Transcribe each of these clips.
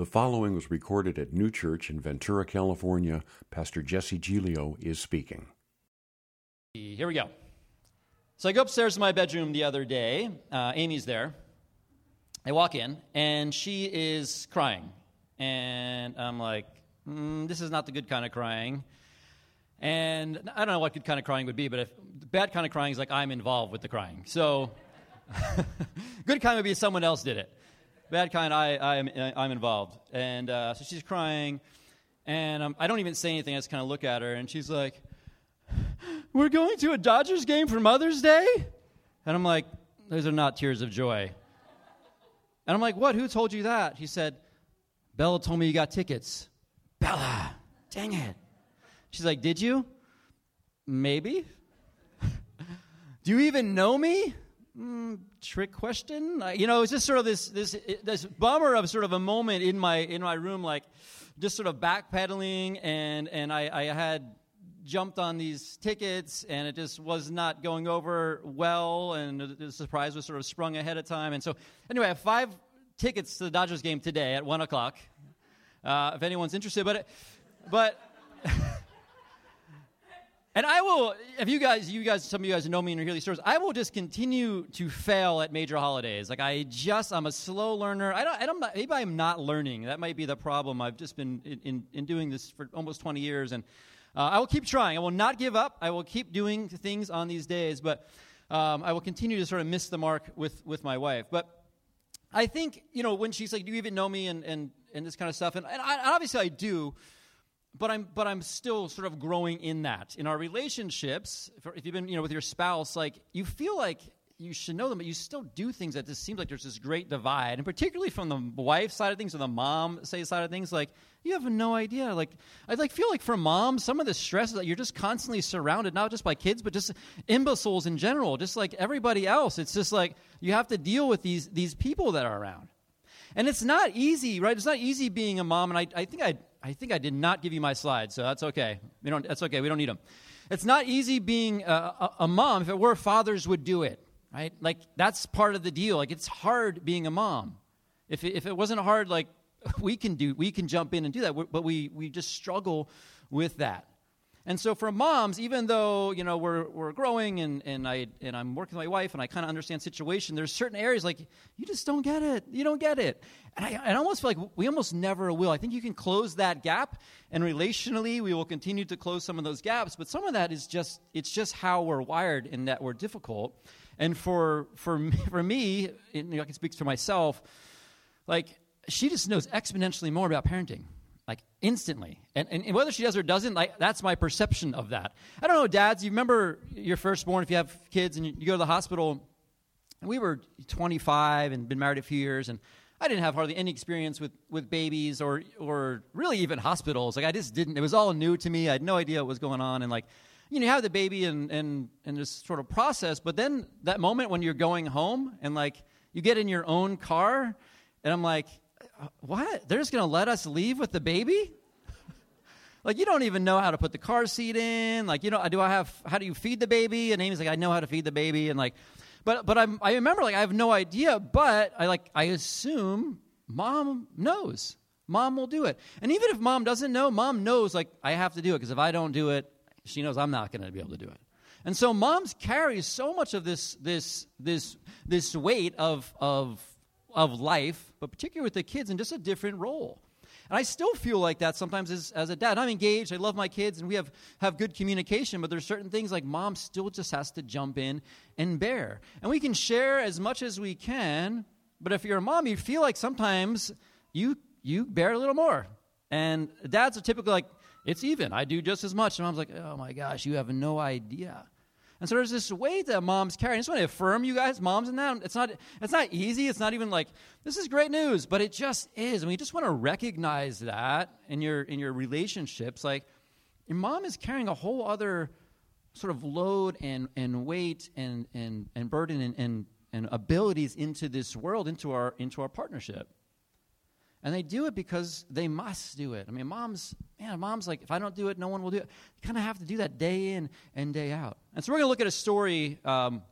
The following was recorded at Neue Church in Ventura, California. Pastor Jesse Giglio is speaking. Here we go. So I go upstairs to my bedroom the other day. Uh, Amy's there. I walk in, and she is crying. And I'm like, mm, this is not the good kind of crying. And I don't know what good kind of crying would be, but if, bad kind of crying is like I'm involved with the crying. So good kind would be if someone else did it. Bad kind, I, I am, I'm involved. And uh, so she's crying, and um, I don't even say anything. I just kind of look at her, and she's like, We're going to a Dodgers game for Mother's Day? And I'm like, Those are not tears of joy. And I'm like, What? Who told you that? He said, Bella told me you got tickets. Bella, dang it. She's like, Did you? Maybe. Do you even know me? Mm, trick question. you know, it's just sort of this this this bummer of sort of a moment in my in my room, like just sort of backpedaling, and and I, I had jumped on these tickets, and it just was not going over well, and the surprise was sort of sprung ahead of time, and so anyway, I have five tickets to the Dodgers game today at one o'clock. Uh, if anyone's interested, but but. And I will, if you guys, you guys, some of you guys know me and hear these stories, I will just continue to fail at major holidays. Like I just, I'm a slow learner. I don't, I don't maybe I'm not learning. That might be the problem. I've just been in, in, in doing this for almost 20 years, and uh, I will keep trying. I will not give up. I will keep doing things on these days, but um, I will continue to sort of miss the mark with with my wife. But I think you know when she's like, "Do you even know me?" and and and this kind of stuff, and, and I, obviously I do but I'm but I'm still sort of growing in that. In our relationships, if, if, you've been you know with your spouse, like you feel like you should know them, but you still do things that just seems like there's this great divide, and particularly from the wife side of things or the mom say side of things, like you have no idea. Like I like feel like for moms, some of the stress is that you're just constantly surrounded not just by kids, but just imbeciles in general, just like everybody else. It's just like you have to deal with these these people that are around. And it's not easy, right? It's not easy being a mom. And I, I think I, I think I did not give you my slides, so that's okay. We don't, that's okay. We don't need them. It's not easy being a, a, a mom. If it were, fathers would do it, right? Like, that's part of the deal. Like, it's hard being a mom. If it, if it wasn't hard, like, we can do, we can jump in and do that, but we, we just struggle with that. And so for moms, even though you know we're, we're growing and, and I and I'm working with my wife and I kind of understand situation, there's certain areas like you just don't get it. You don't get it. And I, I almost feel like we almost never will. I think you can close that gap, and relationally we will continue to close some of those gaps. But some of that is just it's just how we're wired in that we're difficult. And for for me, for me, you know, I can speak for myself. Like she just knows exponentially more about parenting like instantly. And, and, and, whether she does or doesn't, like that's my perception of that. I don't know, dads, you remember your firstborn, if you have kids and you, go to the hospital, we were 25 and been married a few years, and I didn't have hardly any experience with, with babies or, or really even hospitals. Like I just didn't, it was all new to me. I had no idea what was going on. And like, you know, you have the baby and, and, and this sort of process, but then that moment when you're going home and like you get in your own car, and I'm like, Uh, what? They're just going to let us leave with the baby? like you don't even know how to put the car seat in. Like you know, do I have? How do you feed the baby? And Amy's like, I know how to feed the baby, and like, but but I'm, I remember like I have no idea, but I like I assume mom knows. Mom will do it, and even if mom doesn't know, mom knows like I have to do it because if I don't do it, she knows I'm not going to be able to do it. And so moms carry so much of this this this this weight of of of life, but particularly with the kids, in just a different role. And I still feel like that sometimes as, as a dad. I'm engaged, I love my kids, and we have, have good communication, but there's certain things like mom still just has to jump in and bear. And we can share as much as we can, but if you're a mom, you feel like sometimes you, you bear a little more. And dads are typically like, it's even. I do just as much. And mom's like, oh my gosh, you have no idea. And so there's this weight that moms carry. I just want to affirm you guys, moms, in that. It's not, it's not easy. It's not even like, this is great news, but it just is. And we just want to recognize that in your, in your relationships. Like, your mom is carrying a whole other sort of load and, and weight and, and, and burden and, and, and abilities into this world, into our, into our partnership. And they do it because they must do it. I mean, mom's, man, mom's like, if I don't do it, no one will do it. You kind of have to do that day in and day out. And so we're going to look at a story um,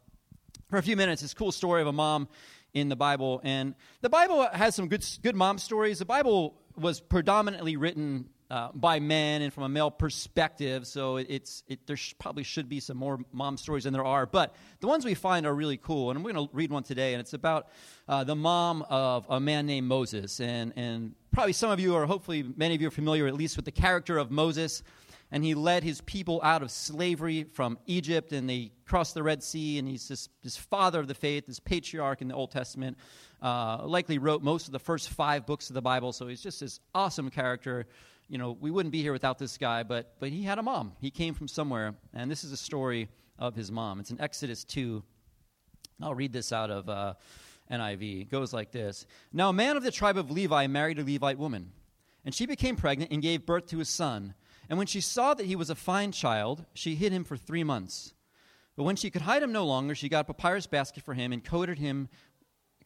for a few minutes this cool story of a mom in the Bible. And the Bible has some good, good mom stories. The Bible was predominantly written uh, by men and from a male perspective, so it's it, there sh- probably should be some more mom stories than there are. But the ones we find are really cool, and we're going to read one today, and it's about uh, the mom of a man named Moses. And and probably some of you, are, hopefully many of you, are familiar at least with the character of Moses and he led his people out of slavery from Egypt, and they crossed the Red Sea, and he's this, this father of the faith, this patriarch in the Old Testament. Uh, likely wrote most of the first five books of the Bible, so he's just this awesome character. You know, we wouldn't be here without this guy, but, but he had a mom. He came from somewhere, and this is a story of his mom. It's in Exodus 2. I'll read this out of uh, NIV. It goes like this Now, a man of the tribe of Levi married a Levite woman, and she became pregnant and gave birth to a son. And when she saw that he was a fine child, she hid him for three months. But when she could hide him no longer, she got a papyrus basket for him and coated him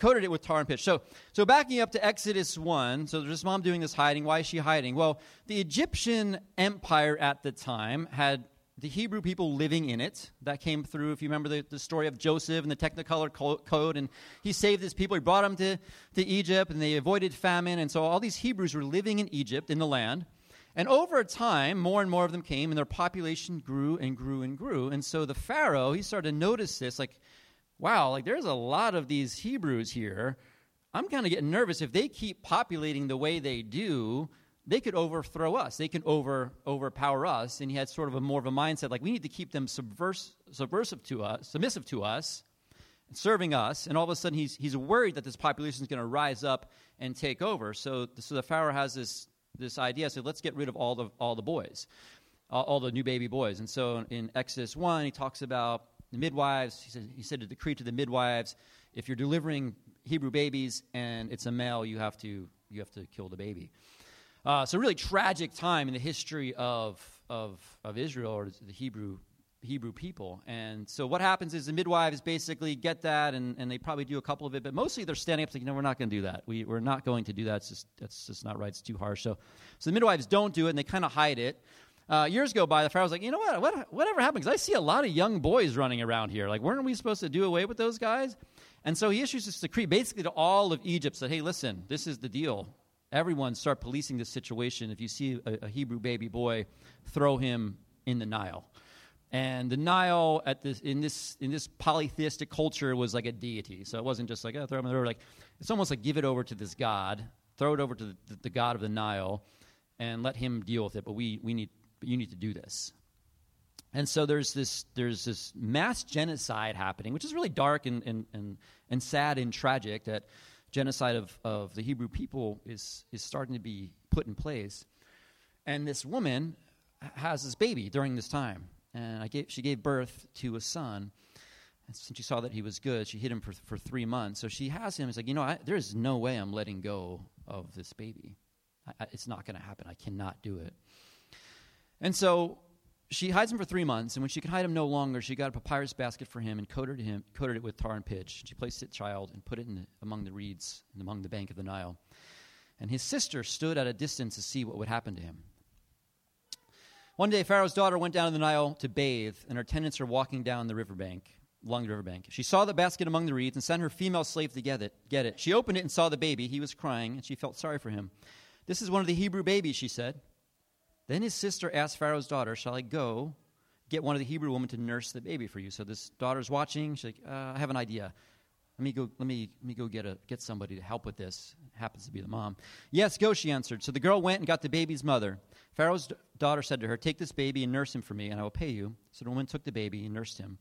coated it with tar and pitch. So, so backing up to Exodus 1, so there's this mom doing this hiding. Why is she hiding? Well, the Egyptian empire at the time had the Hebrew people living in it. That came through, if you remember the, the story of Joseph and the Technicolor coat. And he saved his people. He brought them to, to Egypt, and they avoided famine. And so all these Hebrews were living in Egypt, in the land. And over time, more and more of them came, and their population grew and grew and grew. And so the Pharaoh, he started to notice this like, wow, like there's a lot of these Hebrews here. I'm kind of getting nervous. If they keep populating the way they do, they could overthrow us. They can over overpower us. And he had sort of a more of a mindset like we need to keep them subvers- subversive to us, submissive to us, serving us. And all of a sudden, he's he's worried that this population is going to rise up and take over. So so the Pharaoh has this this idea. So let's get rid of all the all the boys, all, all the new baby boys. And so in Exodus one, he talks about the midwives. He said he said to decree to the midwives, if you're delivering Hebrew babies and it's a male, you have to you have to kill the baby. Uh, so really tragic time in the history of of of Israel or the Hebrew Hebrew people. And so what happens is the midwives basically get that, and, and they probably do a couple of it, but mostly they're standing up saying, no, we're not going to do that. We, we're not going to do that. It's just, that's just not right. It's too harsh. So, so the midwives don't do it, and they kind of hide it. Uh, years go by, the Pharaoh's like, you know what? what whatever? Because I see a lot of young boys running around here. Like, weren't we supposed to do away with those guys? And so he issues this decree basically to all of Egypt said, hey, listen, this is the deal. Everyone start policing this situation. If you see a, a Hebrew baby boy, throw him in the Nile. And the Nile at this in this in this polytheistic culture was like a deity. So it wasn't just like oh, throw him in the river. Like it's almost like give it over to this god, throw it over to the, the, the god of the Nile, and let him deal with it. But we we need you need to do this. And so there's this there's this mass genocide happening, which is really dark and and and, and sad and tragic that genocide of, of the Hebrew people is is starting to be put in place. And this woman has this baby during this time and I gave, she gave birth to a son. And since she saw that he was good, she hid him for, for three months. So she has him. It's like, you know, I, there's no way I'm letting go of this baby. I, I, it's not going to happen. I cannot do it. And so she hides him for three months. And when she could hide him no longer, she got a papyrus basket for him and coated, him, coated it with tar and pitch. She placed it child and put it the, among the reeds and among the bank of the Nile. And his sister stood at a distance to see what would happen to him. One day, Pharaoh's daughter went down to the Nile to bathe, and her attendants were walking down the riverbank, along the riverbank. She saw the basket among the reeds and sent her female slave to get it. Get it. She opened it and saw the baby. He was crying, and she felt sorry for him. This is one of the Hebrew babies, she said. Then his sister asked Pharaoh's daughter, Shall I go get one of the Hebrew women to nurse the baby for you? So this daughter's watching. She's like, uh, I have an idea. Let me go. Let me let me go get a get somebody to help with this. It happens to be the mom. Yes, go. She answered. So the girl went and got the baby's mother. Pharaoh's daughter said to her, "Take this baby and nurse him for me, and I will pay you." So the woman took the baby and nursed him.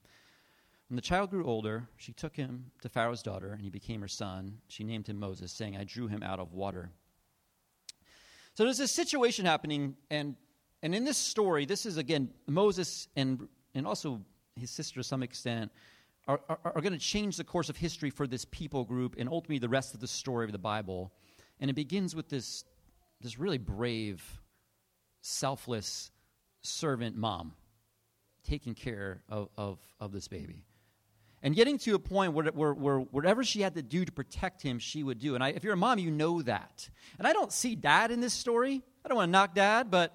When the child grew older, she took him to Pharaoh's daughter, and he became her son. She named him Moses, saying, "I drew him out of water." So there's this situation happening, and and in this story, this is again Moses and and also his sister to some extent are, are, are going to change the course of history for this people group and ultimately the rest of the story of the Bible. And it begins with this, this really brave, selfless servant mom taking care of, of, of this baby. And getting to a point where, where, where, whatever she had to do to protect him, she would do. And I, if you're a mom, you know that. And I don't see dad in this story. I don't want to knock dad, but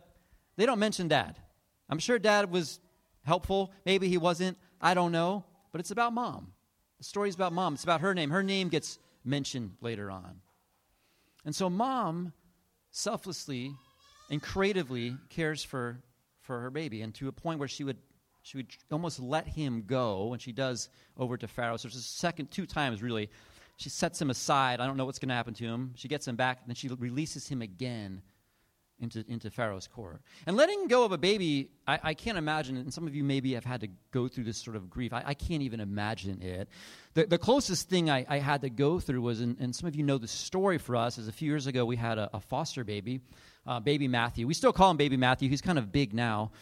they don't mention dad. I'm sure dad was helpful. Maybe he wasn't. I don't know but it's about mom. The story is about mom. It's about her name. Her name gets mentioned later on. And so, mom selflessly and creatively cares for, for her baby, and to a point where she would, she would almost let him go, and she does over to Pharaoh. So, it's a second, two times really. She sets him aside. I don't know what's going to happen to him. She gets him back, and then she releases him again into, into Pharaoh's court. And letting go of a baby, I, I, can't imagine, and some of you maybe have had to go through this sort of grief. I, I can't even imagine it. The, the closest thing I, I, had to go through was, and, and, some of you know the story for us, is a few years ago we had a, a foster baby, uh, baby Matthew. We still call him baby Matthew. He's kind of big now.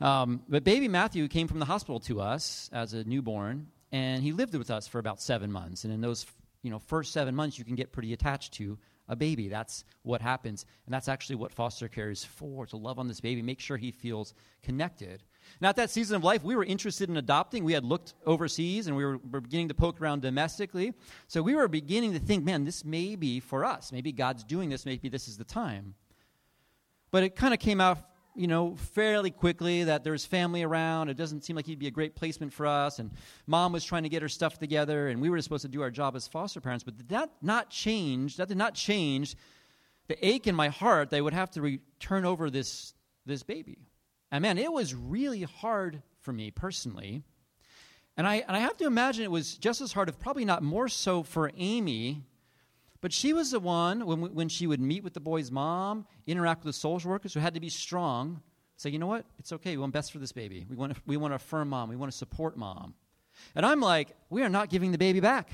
Um, but baby Matthew came from the hospital to us as a newborn, and he lived with us for about seven months. And in those you know, first seven months, you can get pretty attached to a baby. That's what happens. And that's actually what foster care is for to love on this baby, make sure he feels connected. Now, at that season of life, we were interested in adopting. We had looked overseas and we were, were beginning to poke around domestically. So we were beginning to think, man, this may be for us. Maybe God's doing this. Maybe this is the time. But it kind of came out you know, fairly quickly that there's family around. It doesn't seem like he'd be a great placement for us. And mom was trying to get her stuff together, and we were supposed to do our job as foster parents. But that not change? That did not change the ache in my heart that I would have to re- turn over this, this baby. And man, it was really hard for me personally. And I, and I have to imagine it was just as hard, if probably not more so, for Amy but she was the one, when, when she would meet with the boy's mom, interact with the social workers, who had to be strong, say, you know what? It's okay. We want best for this baby. We want to, we want to affirm mom. We want to support mom. And I'm like, we are not giving the baby back.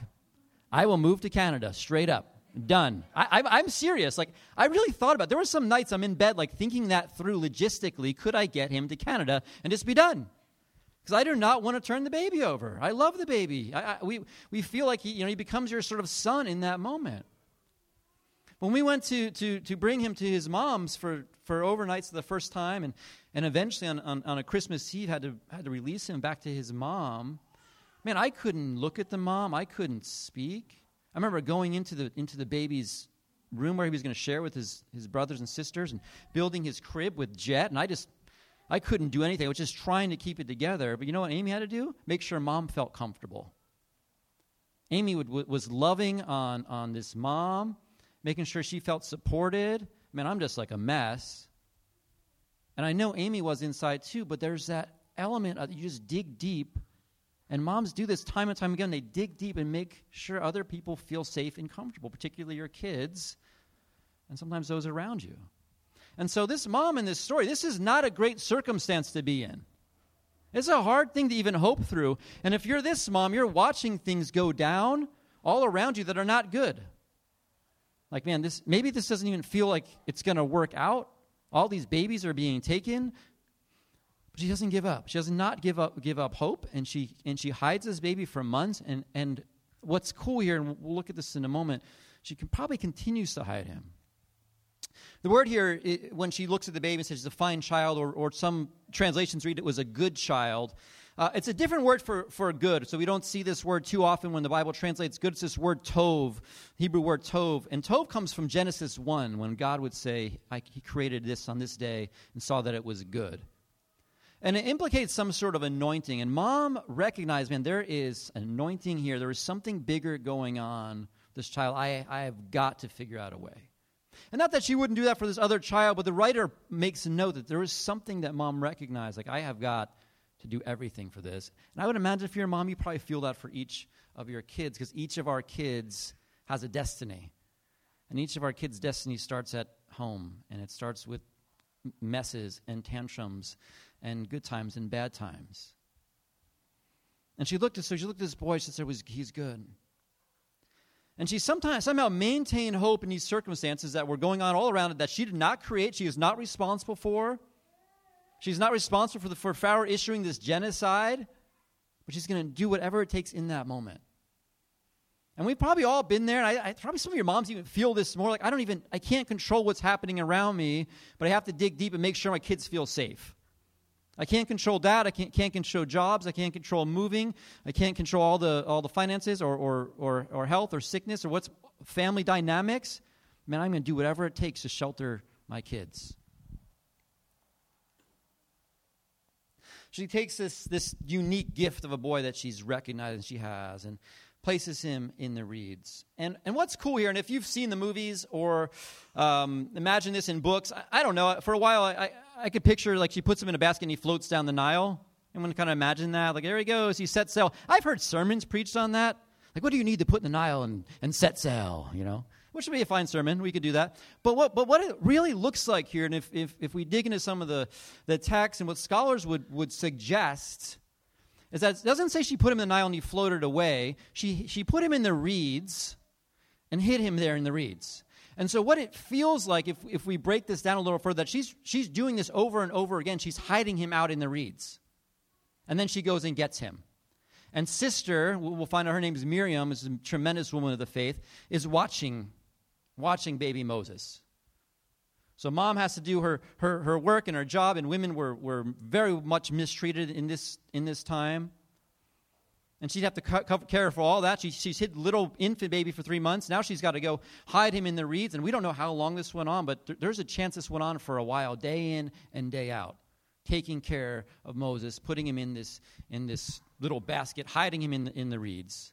I will move to Canada straight up. Done. I, am serious. Like, I really thought about it. There were some nights I'm in bed, like, thinking that through logistically. Could I get him to Canada and just be done? Because I do not want to turn the baby over. I love the baby. I, I, we, we feel like he, you know, he becomes your sort of son in that moment. When we went to, to, to bring him to his mom's for, for overnights the first time, and, and eventually on, on, on a Christmas Eve had to, had to release him back to his mom, man, I couldn't look at the mom. I couldn't speak. I remember going into the, into the baby's room where he was going to share with his, his brothers and sisters and building his crib with Jet, and I just I couldn't do anything. I was just trying to keep it together. But you know what Amy had to do? Make sure mom felt comfortable. Amy would, was loving on, on this mom making sure she felt supported. Man, I'm just like a mess. And I know Amy was inside too, but there's that element of you just dig deep. And moms do this time and time again. They dig deep and make sure other people feel safe and comfortable, particularly your kids, and sometimes those around you. And so, this mom in this story, this is not a great circumstance to be in. It's a hard thing to even hope through. And if you're this mom, you're watching things go down all around you that are not good. Like, man, this maybe this doesn't even feel like it's going to work out. All these babies are being taken. But she doesn't give up. She does not give up give up hope, and she and she hides this baby for months. And and what's cool here, and we'll look at this in a moment, she can probably continues to hide him. The word here, it, when she looks at the baby and says she's a fine child, or, or some translations read it was a good child, uh, it's a different word for, for good, so we don't see this word too often when the Bible translates good. It's this word tov, Hebrew word tov. And tov comes from Genesis 1, when God would say, He created this on this day and saw that it was good. And it implicates some sort of anointing. And mom recognized, man, there is anointing here. There is something bigger going on. This child, I, I have got to figure out a way. And not that she wouldn't do that for this other child, but the writer makes a note that there is something that mom recognized. Like, I have got to do everything for this. And I would imagine if you're a mom, you probably feel that for each of your kids because each of our kids has a destiny. And each of our kids' destiny starts at home, and it starts with messes and tantrums and good times and bad times. And she looked at so she looked at this boy, she said, he's good. And she sometimes somehow maintained hope in these circumstances that were going on all around it that she did not create, she is not responsible for. She's not responsible for, the, for Pharaoh issuing this genocide, but she's going to do whatever it takes in that moment. And we've probably all been there, and I, I, probably some of your moms even feel this more like I don't even, I can't control what's happening around me, but I have to dig deep and make sure my kids feel safe. I can't control that. I can't, can't control jobs. I can't control moving. I can't control all the, all the finances or, or, or, or health or sickness or what's family dynamics. Man, I'm going to do whatever it takes to shelter my kids. She takes this, this unique gift of a boy that she's recognized and she has. And places him in the reeds. And, and what's cool here, and if you've seen the movies or um, imagine this in books, I, I, don't know. For a while, I, I, I, could picture like she puts him in a basket and he floats down the Nile. Anyone kind of imagine that? Like, there he goes, he sets sail. I've heard sermons preached on that. Like, what do you need to put in the Nile and, and set sail, you know? Which would be a fine sermon. We could do that. But what, but what it really looks like here, and if, if, if we dig into some of the, the text and what scholars would, would suggest, is that it doesn't say she put him in the Nile and he floated away. She, she put him in the reeds and hid him there in the reeds. And so, what it feels like, if, if we break this down a little further, that she's, she's doing this over and over again. She's hiding him out in the reeds. And then she goes and gets him. And sister, we'll find out her name is Miriam, is a tremendous woman of the faith, is watching, watching baby Moses. So mom has to do her, her, her work and her job, and women were, were very much mistreated in this, in this time. And she'd have to co- care for all that. She, she's hid little infant baby for three months. Now she's got to go hide him in the reeds. And we don't know how long this went on, but th- there's a chance this went on for a while, day in and day out, taking care of Moses, putting him in this, in this little basket, hiding him in the, in the reeds,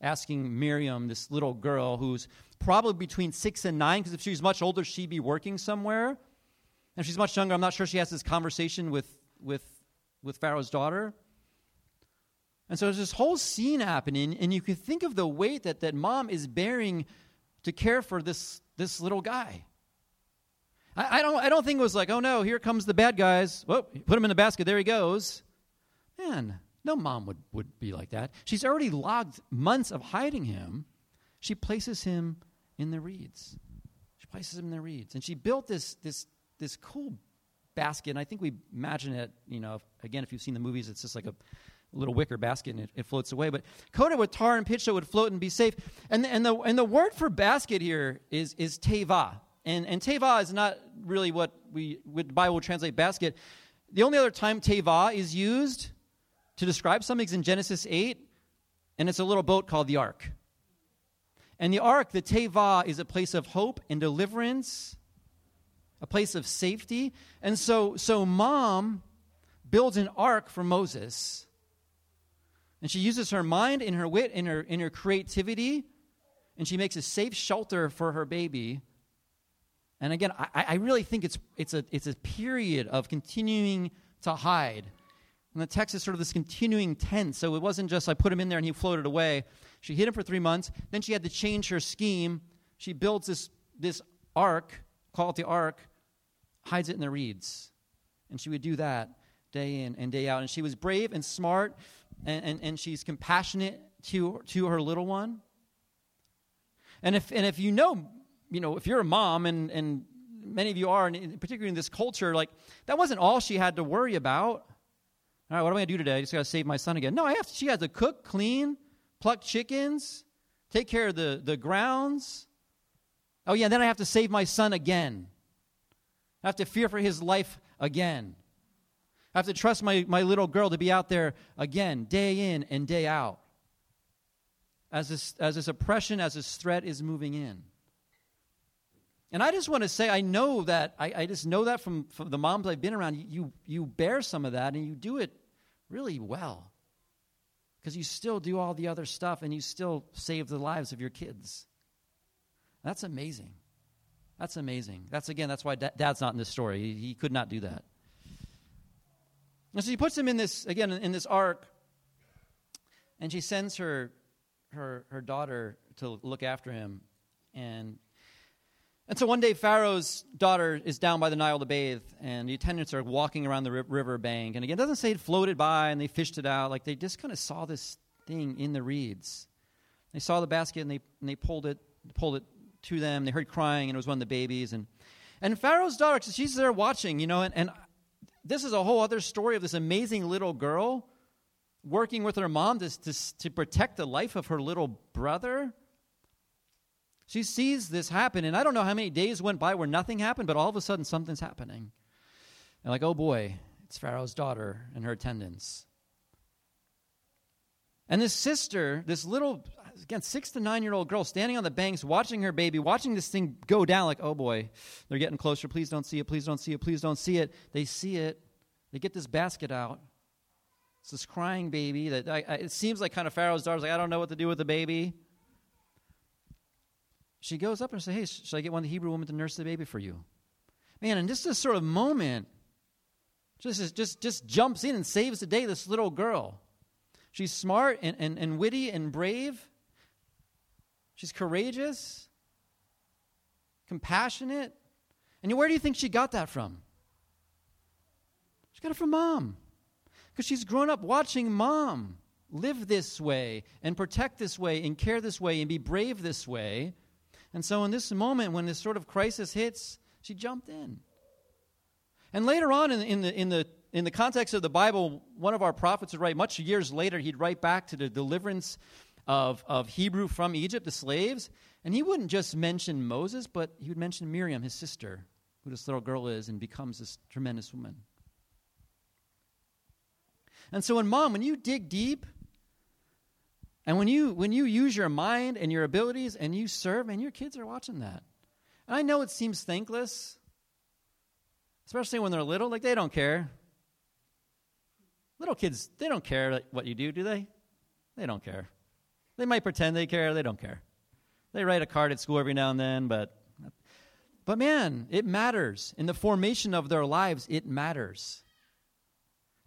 asking Miriam, this little girl who's probably between six and nine, because if she's much older, she'd be working somewhere. And if she's much younger, I'm not sure she has this conversation with, with, with Pharaoh's daughter. And so there's this whole scene happening, and you can think of the weight that, that mom is bearing to care for this, this little guy. I, I, don't, I don't think it was like, oh no, here comes the bad guys. Whoa, put him in the basket, there he goes. Man, no mom would, would be like that. She's already logged months of hiding him. She places him in the reeds. She places him in the reeds. And she built this, this, this cool basket. And I think we imagine it, you know, again, if you've seen the movies, it's just like a little wicker basket and it, it floats away. But coated with tar and pitch so it would float and be safe. And, and, the, and the word for basket here is, is teva. And, and teva is not really what we what the Bible translate basket. The only other time teva is used to describe something in Genesis 8, and it's a little boat called the ark. And the ark, the Teva, is a place of hope and deliverance, a place of safety. And so, so mom builds an ark for Moses. And she uses her mind and her wit and her, and her creativity, and she makes a safe shelter for her baby. And again, I, I really think it's, it's, a, it's a period of continuing to hide. And the text is sort of this continuing tense. So it wasn't just I put him in there and he floated away. She hid him for three months. Then she had to change her scheme. She builds this, this ark, call it the ark, hides it in the reeds. And she would do that day in and day out. And she was brave and smart, and, and, and she's compassionate to, to her little one. And if, and if you know, you know, if you're a mom, and, and many of you are, and particularly in this culture, like that wasn't all she had to worry about. All right, what am I going to do today? I just got to save my son again. No, I have to, she has to cook, clean, pluck chickens, take care of the, the grounds. Oh, yeah, then I have to save my son again. I have to fear for his life again. I have to trust my, my little girl to be out there again, day in and day out. As this, as this oppression, as this threat is moving in. And I just want to say, I know that, I, I just know that from, from the moms I've been around, you, you bear some of that and you do it really well because you still do all the other stuff and you still save the lives of your kids. That's amazing. That's amazing. That's again, that's why dad's not in this story. He, he could not do that. And so she puts him in this, again, in this ark, and she sends her, her, her daughter to look after him. And and so one day, Pharaoh's daughter is down by the Nile to bathe, and the attendants are walking around the river bank. And again, it doesn't say it floated by and they fished it out. Like they just kind of saw this thing in the reeds. They saw the basket and they, and they pulled it pulled it to them. They heard crying, and it was one of the babies. And, and Pharaoh's daughter, she's there watching, you know, and, and this is a whole other story of this amazing little girl working with her mom to, to, to protect the life of her little brother. She sees this happen, and I don't know how many days went by where nothing happened, but all of a sudden something's happening. And like, oh boy, it's Pharaoh's daughter and her attendants. And this sister, this little, again, six to nine year old girl standing on the banks, watching her baby, watching this thing go down, like, oh boy, they're getting closer. Please don't see it. Please don't see it. Please don't see it. They see it. They get this basket out. It's this crying baby that I, I, it seems like kind of Pharaoh's daughter's like, I don't know what to do with the baby. She goes up and says, Hey, should I get one of the Hebrew women to nurse the baby for you? Man, and just this sort of moment, just, just, just jumps in and saves the day, this little girl. She's smart and, and, and witty and brave. She's courageous, compassionate. And where do you think she got that from? She got it from mom. Because she's grown up watching mom live this way and protect this way and care this way and be brave this way. And so, in this moment, when this sort of crisis hits, she jumped in. And later on in, in, the, in, the, in the context of the Bible, one of our prophets would write, much years later, he'd write back to the deliverance of, of Hebrew from Egypt, the slaves. And he wouldn't just mention Moses, but he would mention Miriam, his sister, who this little girl is, and becomes this tremendous woman. And so, when mom, when you dig deep, and when you when you use your mind and your abilities and you serve, and your kids are watching that. And I know it seems thankless, especially when they're little. Like they don't care. Little kids, they don't care what you do, do they? They don't care. They might pretend they care. They don't care. They write a card at school every now and then, but but man, it matters in the formation of their lives. It matters.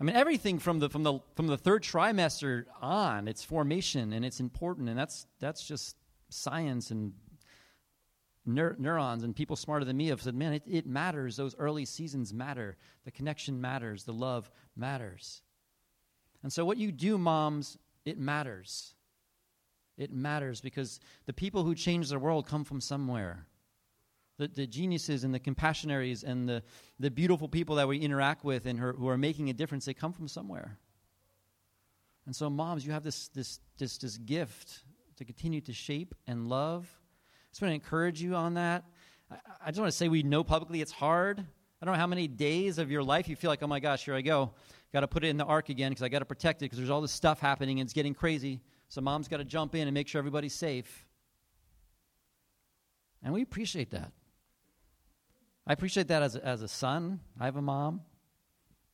I mean, everything from the, from, the, from the third trimester on, it's formation and it's important, and that's, that's just science and neur- neurons. And people smarter than me have said, man, it, it matters. Those early seasons matter. The connection matters. The love matters. And so, what you do, moms, it matters. It matters because the people who change the world come from somewhere the, the geniuses and the compassionaries and the, the beautiful people that we interact with and her, who are making a difference, they come from somewhere. And so, moms, you have this, this, this, this gift to continue to shape and love. I just want to encourage you on that. I, I just want to say we know publicly it's hard. I don't know how many days of your life you feel like, oh my gosh, here I go. Got to put it in the ark again because I got to protect it because there's all this stuff happening and it's getting crazy. So mom's got to jump in and make sure everybody's safe. And we appreciate that. I appreciate that as a, as a son. I have a mom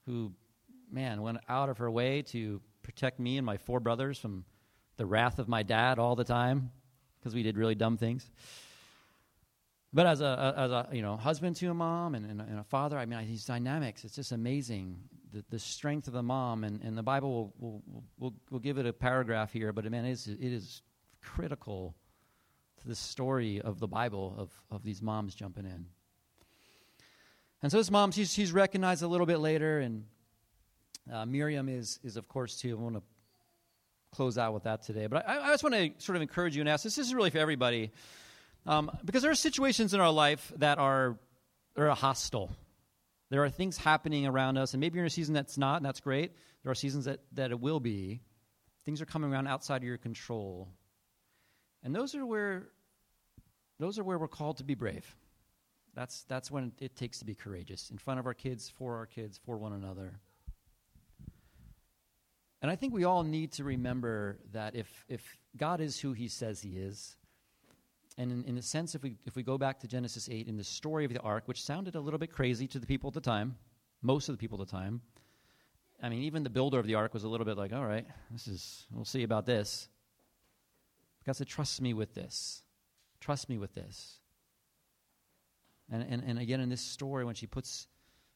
who, man, went out of her way to protect me and my four brothers from the wrath of my dad all the time because we did really dumb things. But as a, as a you know husband to a mom and, and, and a father, I mean these dynamics. It's just amazing the, the strength of the mom, and, and the Bible will, will, will, will give it a paragraph here, but man, it is, it is critical to the story of the Bible of, of these moms jumping in. And so this mom, she's, she's recognized a little bit later, and uh, Miriam is, is, of course, too. I want to close out with that today. But I, I just want to sort of encourage you and ask this, this is really for everybody. Um, because there are situations in our life that are, are hostile. There are things happening around us, and maybe you're in a season that's not, and that's great. There are seasons that, that it will be. Things are coming around outside of your control. And those are where those are where we're called to be brave. That's, that's when it takes to be courageous in front of our kids, for our kids, for one another. And I think we all need to remember that if, if God is who he says he is, and in, in a sense, if we, if we go back to Genesis 8 in the story of the ark, which sounded a little bit crazy to the people at the time, most of the people at the time, I mean, even the builder of the ark was a little bit like, all right, this is, we'll see about this. God said, trust me with this. Trust me with this. And, and, and again, in this story, when she puts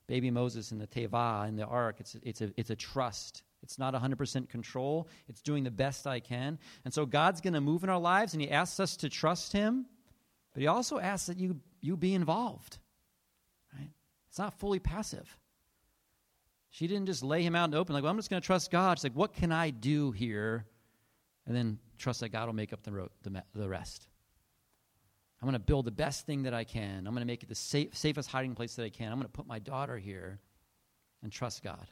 baby Moses in the teva, in the ark, it's, it's, a, it's a trust. It's not 100% control. It's doing the best I can. And so God's going to move in our lives, and He asks us to trust Him, but He also asks that you, you be involved. Right? It's not fully passive. She didn't just lay him out in open, like, well, I'm just going to trust God. She's like, what can I do here? And then trust that God will make up the, the, the rest. I'm going to build the best thing that I can. I'm going to make it the safe, safest hiding place that I can. I'm going to put my daughter here and trust God.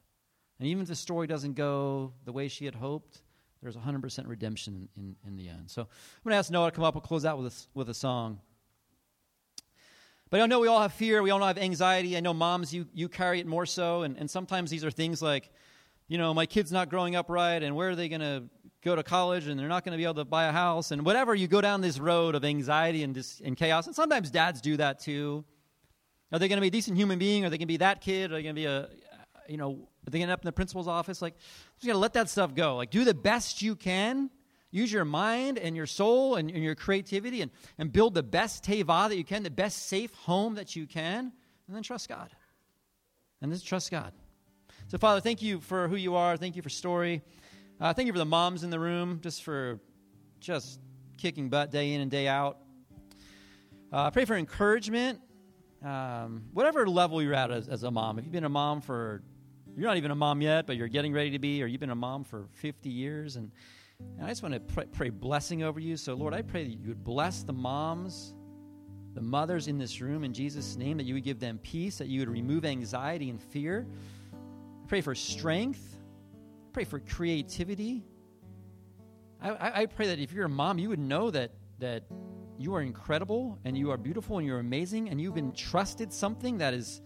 And even if the story doesn't go the way she had hoped, there's 100% redemption in, in the end. So I'm going to ask Noah to come up. We'll close out with a, with a song. But I know we all have fear. We all have anxiety. I know moms, you, you carry it more so. And, and sometimes these are things like, you know, my kid's not growing up right, and where are they going to go to college and they're not going to be able to buy a house and whatever you go down this road of anxiety and, dis- and chaos and sometimes dads do that too are they going to be a decent human being are they going to be that kid are they going to be a you know are they going to end up in the principal's office, like, you got to let that stuff go. Like, do the best you can. Use your mind and your soul and, and your creativity and, and build the best teva that you can, the best safe home that you can, and then trust God. And just trust God. So, Father, thank you for who you are. Thank you for story. Uh, thank you for the moms in the room, just for just kicking butt day in and day out. Uh, I pray for encouragement, um, whatever level you're at as, as, a mom. If you've been a mom for, you're not even a mom yet, but you're getting ready to be, or you've been a mom for 50 years, and, and I just want to pray blessing over you. So, Lord, I pray that you would bless the moms, the mothers in this room in Jesus' name, that you would give them peace, that you would remove anxiety and fear. Pray for strength. Pray for creativity. I, I, pray that if you're a mom, you would know that that you are incredible and you are beautiful and you're amazing and you've been something that is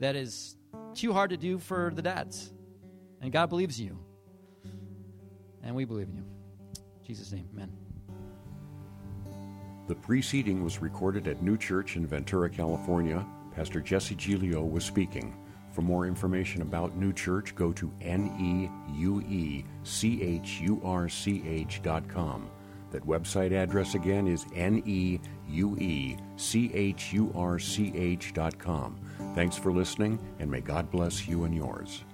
that is too hard to do for the dads. And God believes you. And we believe in you. In Jesus' name, amen. The preceding was recorded at Neue Church in Ventura, California. Pastor Jesse Giglio was speaking. For more information about Neue Church, go to neuechurch.com. That website address again is neuechurch.com. Thanks for listening, and may God bless you and yours.